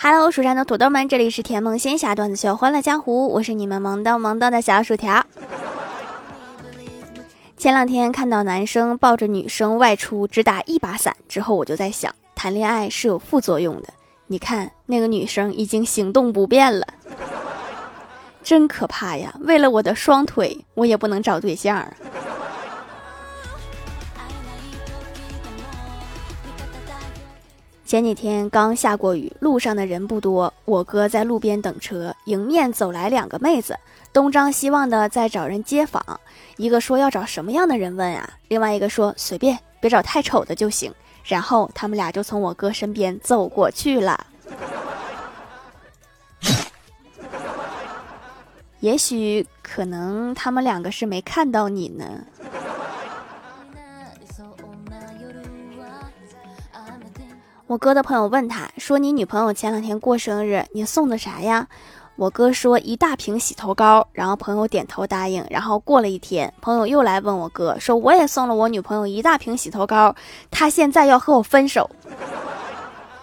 Hello，蜀山的土豆们，这里是甜梦仙侠段子秀《欢乐江湖》，我是你们萌逗萌逗的小薯条。前两天看到男生抱着女生外出只打一把伞之后，我就在想，谈恋爱是有副作用的。你看那个女生已经行动不便了，真可怕呀！为了我的双腿，我也不能找对象啊。前几天刚下过雨，路上的人不多。我哥在路边等车，迎面走来两个妹子，东张西望的在找人接访。一个说要找什么样的人问啊？另外一个说随便，别找太丑的就行。然后他们俩就从我哥身边走过去了。也许可能他们两个是没看到你呢。我哥的朋友问他说：“你女朋友前两天过生日，你送的啥呀？”我哥说：“一大瓶洗头膏。”然后朋友点头答应。然后过了一天，朋友又来问我哥说：“我也送了我女朋友一大瓶洗头膏，她现在要和我分手，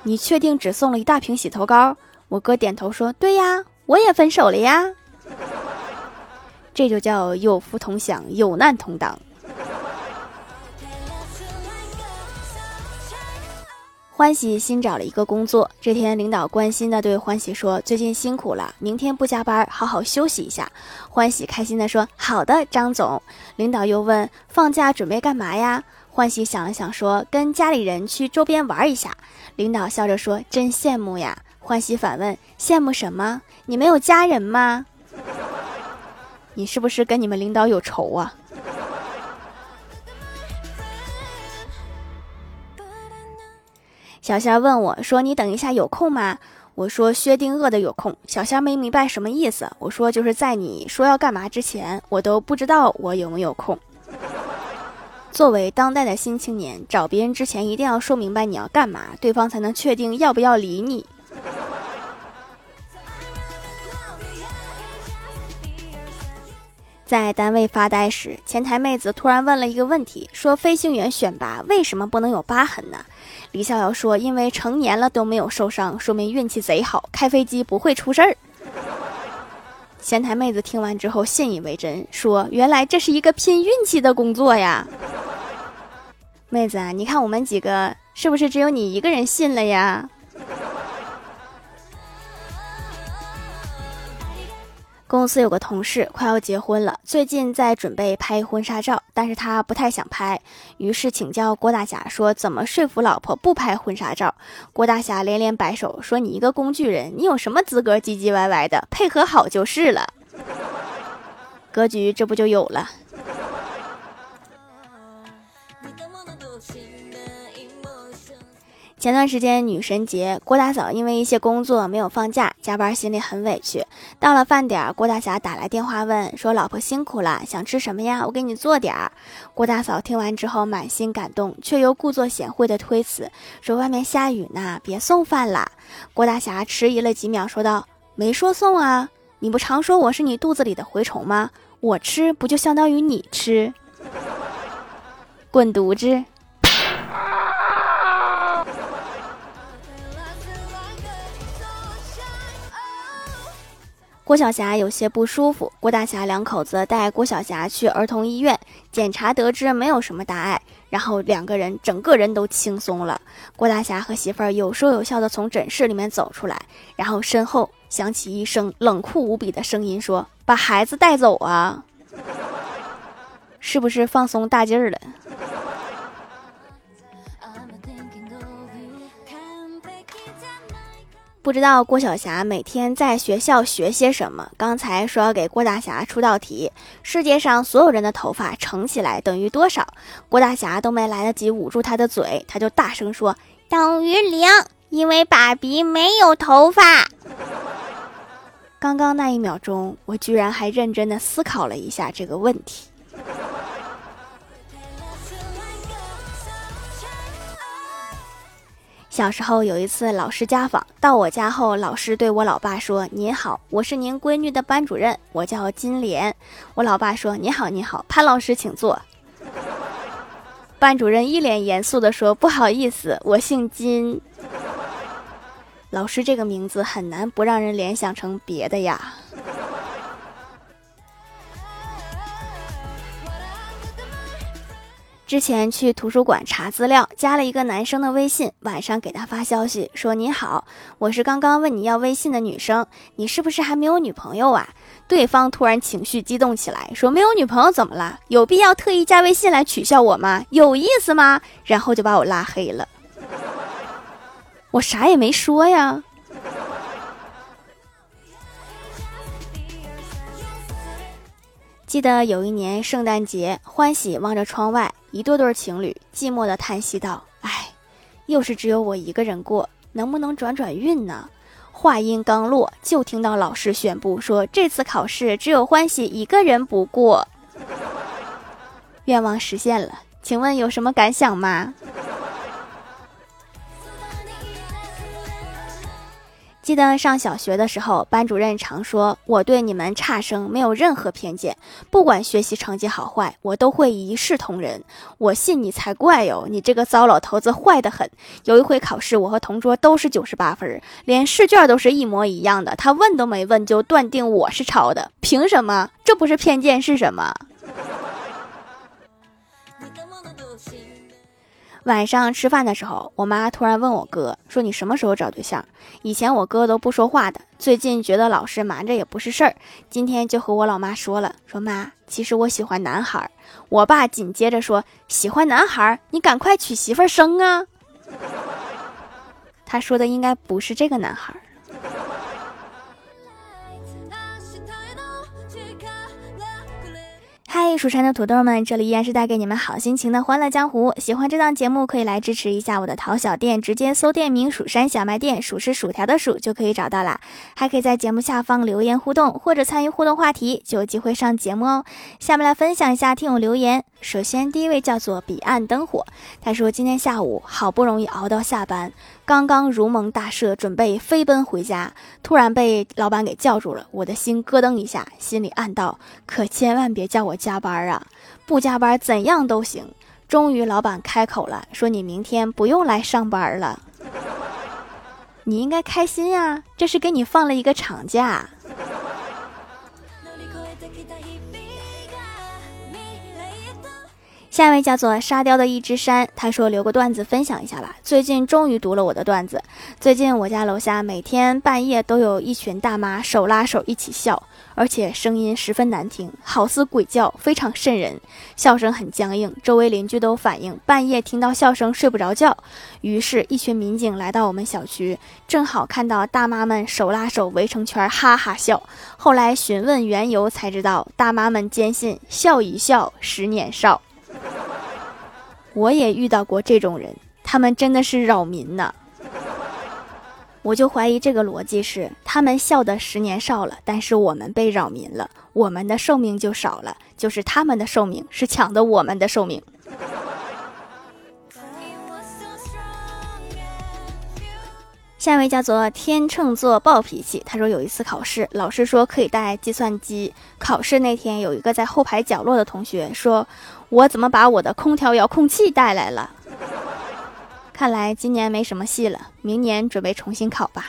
你确定只送了一大瓶洗头膏？”我哥点头说：“对呀，我也分手了呀。”这就叫有福同享，有难同当。欢喜新找了一个工作，这天领导关心的对欢喜说：“最近辛苦了，明天不加班，好好休息一下。”欢喜开心的说：“好的，张总。”领导又问：“放假准备干嘛呀？”欢喜想了想说：“跟家里人去周边玩一下。”领导笑着说：“真羡慕呀。”欢喜反问：“羡慕什么？你没有家人吗？你是不是跟你们领导有仇啊？”小仙问我说：“你等一下有空吗？”我说：“薛定谔的有空。”小仙没明白什么意思。我说：“就是在你说要干嘛之前，我都不知道我有没有空。”作为当代的新青年，找别人之前一定要说明白你要干嘛，对方才能确定要不要理你。在单位发呆时，前台妹子突然问了一个问题，说：“飞行员选拔为什么不能有疤痕呢？”李逍遥说：“因为成年了都没有受伤，说明运气贼好，开飞机不会出事儿。”前台妹子听完之后信以为真，说：“原来这是一个拼运气的工作呀！” 妹子啊，你看我们几个是不是只有你一个人信了呀？公司有个同事快要结婚了，最近在准备拍婚纱照，但是他不太想拍，于是请教郭大侠说怎么说服老婆不拍婚纱照。郭大侠连连摆手说：“你一个工具人，你有什么资格唧唧歪歪的？配合好就是了。”格局这不就有了？前段时间女神节，郭大嫂因为一些工作没有放假，加班心里很委屈。到了饭点，郭大侠打来电话问说：“老婆辛苦了，想吃什么呀？我给你做点儿。”郭大嫂听完之后满心感动，却又故作贤惠的推辞说：“外面下雨呢，别送饭了。”郭大侠迟疑了几秒，说道：“没说送啊，你不常说我是你肚子里的蛔虫吗？我吃不就相当于你吃？滚犊子！”郭晓霞有些不舒服，郭大侠两口子带郭晓霞去儿童医院检查，得知没有什么大碍，然后两个人整个人都轻松了。郭大侠和媳妇儿有说有笑的从诊室里面走出来，然后身后响起一声冷酷无比的声音，说：“把孩子带走啊！是不是放松大劲儿了？”不知道郭晓霞每天在学校学些什么。刚才说要给郭大侠出道题：世界上所有人的头发乘起来等于多少？郭大侠都没来得及捂住他的嘴，他就大声说：“等于零，因为爸比没有头发。”刚刚那一秒钟，我居然还认真的思考了一下这个问题。小时候有一次老师家访，到我家后，老师对我老爸说：“您好，我是您闺女的班主任，我叫金莲。”我老爸说：“你好，你好，潘老师请坐。”班主任一脸严肃地说：“不好意思，我姓金。”老师这个名字很难不让人联想成别的呀。之前去图书馆查资料，加了一个男生的微信，晚上给他发消息说：“你好，我是刚刚问你要微信的女生，你是不是还没有女朋友啊？”对方突然情绪激动起来，说：“没有女朋友怎么了？有必要特意加微信来取笑我吗？有意思吗？”然后就把我拉黑了。我啥也没说呀。记得有一年圣诞节，欢喜望着窗外，一对对情侣寂寞的叹息道：“哎，又是只有我一个人过，能不能转转运呢？”话音刚落，就听到老师宣布说：“这次考试只有欢喜一个人不过。”愿望实现了，请问有什么感想吗？记得上小学的时候，班主任常说：“我对你们差生没有任何偏见，不管学习成绩好坏，我都会一视同仁。”我信你才怪哟！你这个糟老头子坏得很。有一回考试，我和同桌都是九十八分，连试卷都是一模一样的，他问都没问就断定我是抄的，凭什么？这不是偏见是什么？晚上吃饭的时候，我妈突然问我哥说：“你什么时候找对象？”以前我哥都不说话的，最近觉得老是瞒着也不是事儿，今天就和我老妈说了：“说妈，其实我喜欢男孩。”我爸紧接着说：“喜欢男孩，你赶快娶媳妇生啊！”他说的应该不是这个男孩。嗨，蜀山的土豆们，这里依然是带给你们好心情的欢乐江湖。喜欢这档节目，可以来支持一下我的淘小店，直接搜店名“蜀山小卖店”，数是薯条的数就可以找到啦。还可以在节目下方留言互动，或者参与互动话题，就有机会上节目哦。下面来分享一下听友留言。首先，第一位叫做彼岸灯火，他说今天下午好不容易熬到下班，刚刚如蒙大赦，准备飞奔回家，突然被老板给叫住了，我的心咯噔一下，心里暗道：可千万别叫我加班啊！不加班怎样都行。终于老板开口了，说你明天不用来上班了。你应该开心呀，这是给你放了一个长假。下一位叫做沙雕的一只山，他说留个段子分享一下吧。最近终于读了我的段子。最近我家楼下每天半夜都有一群大妈手拉手一起笑，而且声音十分难听，好似鬼叫，非常瘆人，笑声很僵硬。周围邻居都反映半夜听到笑声睡不着觉。于是，一群民警来到我们小区，正好看到大妈们手拉手围成圈哈哈笑。后来询问缘由才知道，大妈们坚信笑一笑十年少。我也遇到过这种人，他们真的是扰民呢。我就怀疑这个逻辑是，他们笑的十年少了，但是我们被扰民了，我们的寿命就少了，就是他们的寿命是抢的我们的寿命。下一位叫做天秤座暴脾气，他说有一次考试，老师说可以带计算机。考试那天，有一个在后排角落的同学说：“我怎么把我的空调遥控器带来了？”看来今年没什么戏了，明年准备重新考吧。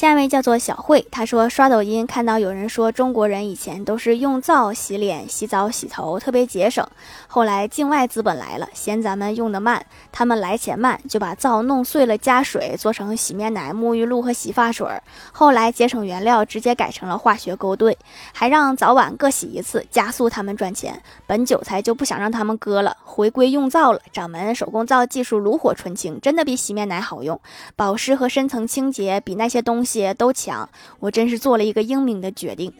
下一位叫做小慧，她说刷抖音看到有人说中国人以前都是用皂洗脸、洗澡、洗头，特别节省。后来境外资本来了，嫌咱们用的慢，他们来钱慢，就把皂弄碎了加水做成洗面奶、沐浴露和洗发水。后来节省原料，直接改成了化学勾兑，还让早晚各洗一次，加速他们赚钱。本韭菜就不想让他们割了，回归用皂了。掌门手工皂技术炉火纯青，真的比洗面奶好用，保湿和深层清洁比那些东西。些都强，我真是做了一个英明的决定。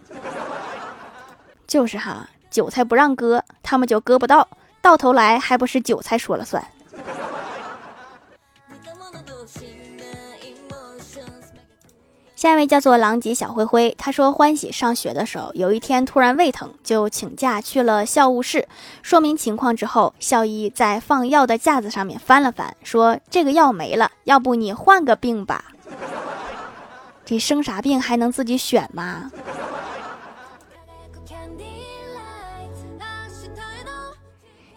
就是哈，韭菜不让割，他们就割不到，到头来还不是韭菜说了算。下一位叫做狼藉小灰灰，他说欢喜上学的时候，有一天突然胃疼，就请假去了校务室，说明情况之后，校医在放药的架子上面翻了翻，说这个药没了，要不你换个病吧。你生啥病还能自己选吗？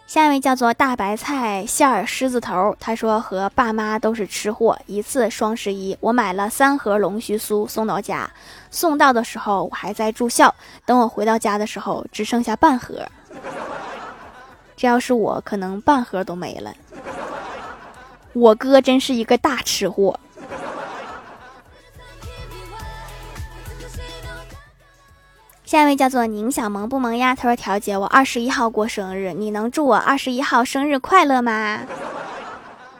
下一位叫做大白菜馅儿狮子头，他说和爸妈都是吃货。一次双十一，我买了三盒龙须酥送到家，送到的时候我还在住校，等我回到家的时候只剩下半盒。这要是我，可能半盒都没了。我哥真是一个大吃货。下一位叫做宁小萌不萌呀？他说：“调姐，我二十一号过生日，你能祝我二十一号生日快乐吗？”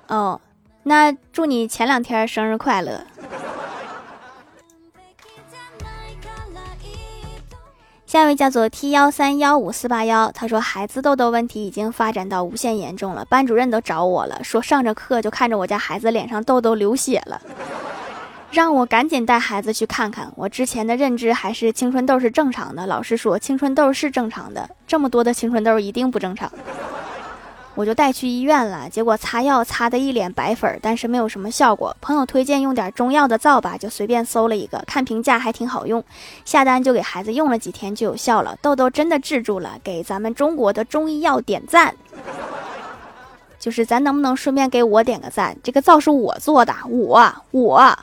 哦，那祝你前两天生日快乐。下一位叫做 T 幺三幺五四八幺，他说：“孩子痘痘问题已经发展到无限严重了，班主任都找我了，说上着课就看着我家孩子脸上痘痘流血了。”让我赶紧带孩子去看看。我之前的认知还是青春痘是正常的，老师说青春痘是正常的，这么多的青春痘一定不正常。我就带去医院了，结果擦药擦的一脸白粉，但是没有什么效果。朋友推荐用点中药的皂吧，就随便搜了一个，看评价还挺好用，下单就给孩子用了几天就有效了，痘痘真的治住了，给咱们中国的中医药点赞。就是咱能不能顺便给我点个赞？这个皂是我做的，我我。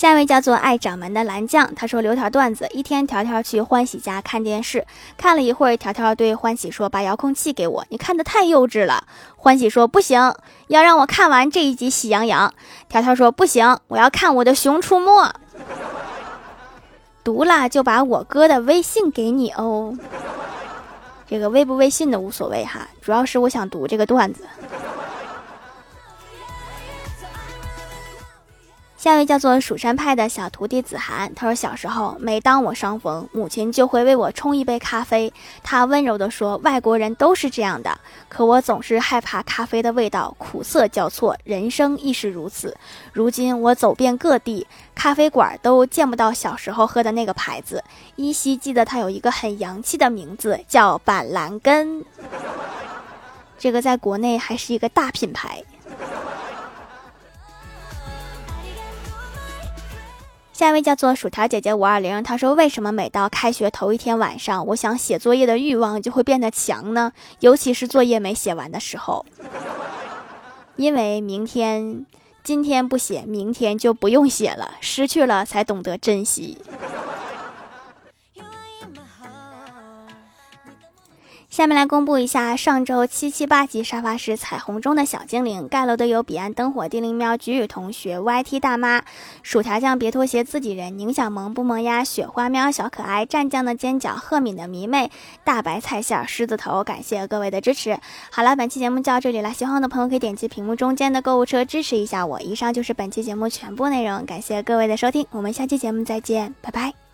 下一位叫做爱掌门的蓝酱，他说留条段子：一天，条条去欢喜家看电视，看了一会儿，条条对欢喜说：“把遥控器给我，你看的太幼稚了。”欢喜说：“不行，要让我看完这一集《喜羊羊》。”条条说：“不行，我要看我的《熊出没》。”读了就把我哥的微信给你哦，这个微不微信的无所谓哈，主要是我想读这个段子。下一位叫做蜀山派的小徒弟子涵，他说：“小时候，每当我伤风，母亲就会为我冲一杯咖啡。他温柔地说，外国人都是这样的。可我总是害怕咖啡的味道，苦涩交错。人生亦是如此。如今我走遍各地，咖啡馆都见不到小时候喝的那个牌子，依稀记得它有一个很洋气的名字，叫板蓝根。这个在国内还是一个大品牌。”下一位叫做薯条姐姐五二零，她说：“为什么每到开学头一天晚上，我想写作业的欲望就会变得强呢？尤其是作业没写完的时候，因为明天、今天不写，明天就不用写了，失去了才懂得珍惜。”下面来公布一下上周七七八级沙发是彩虹中的小精灵盖楼的有彼岸灯火、地灵喵、菊雨同学、YT 大妈、薯条酱、别拖鞋、自己人、宁小萌、不萌呀、雪花喵、小可爱、蘸酱的尖角、赫敏的迷妹、大白菜馅、狮子头，感谢各位的支持。好了，本期节目就到这里了，喜欢我的朋友可以点击屏幕中间的购物车支持一下我。以上就是本期节目全部内容，感谢各位的收听，我们下期节目再见，拜拜。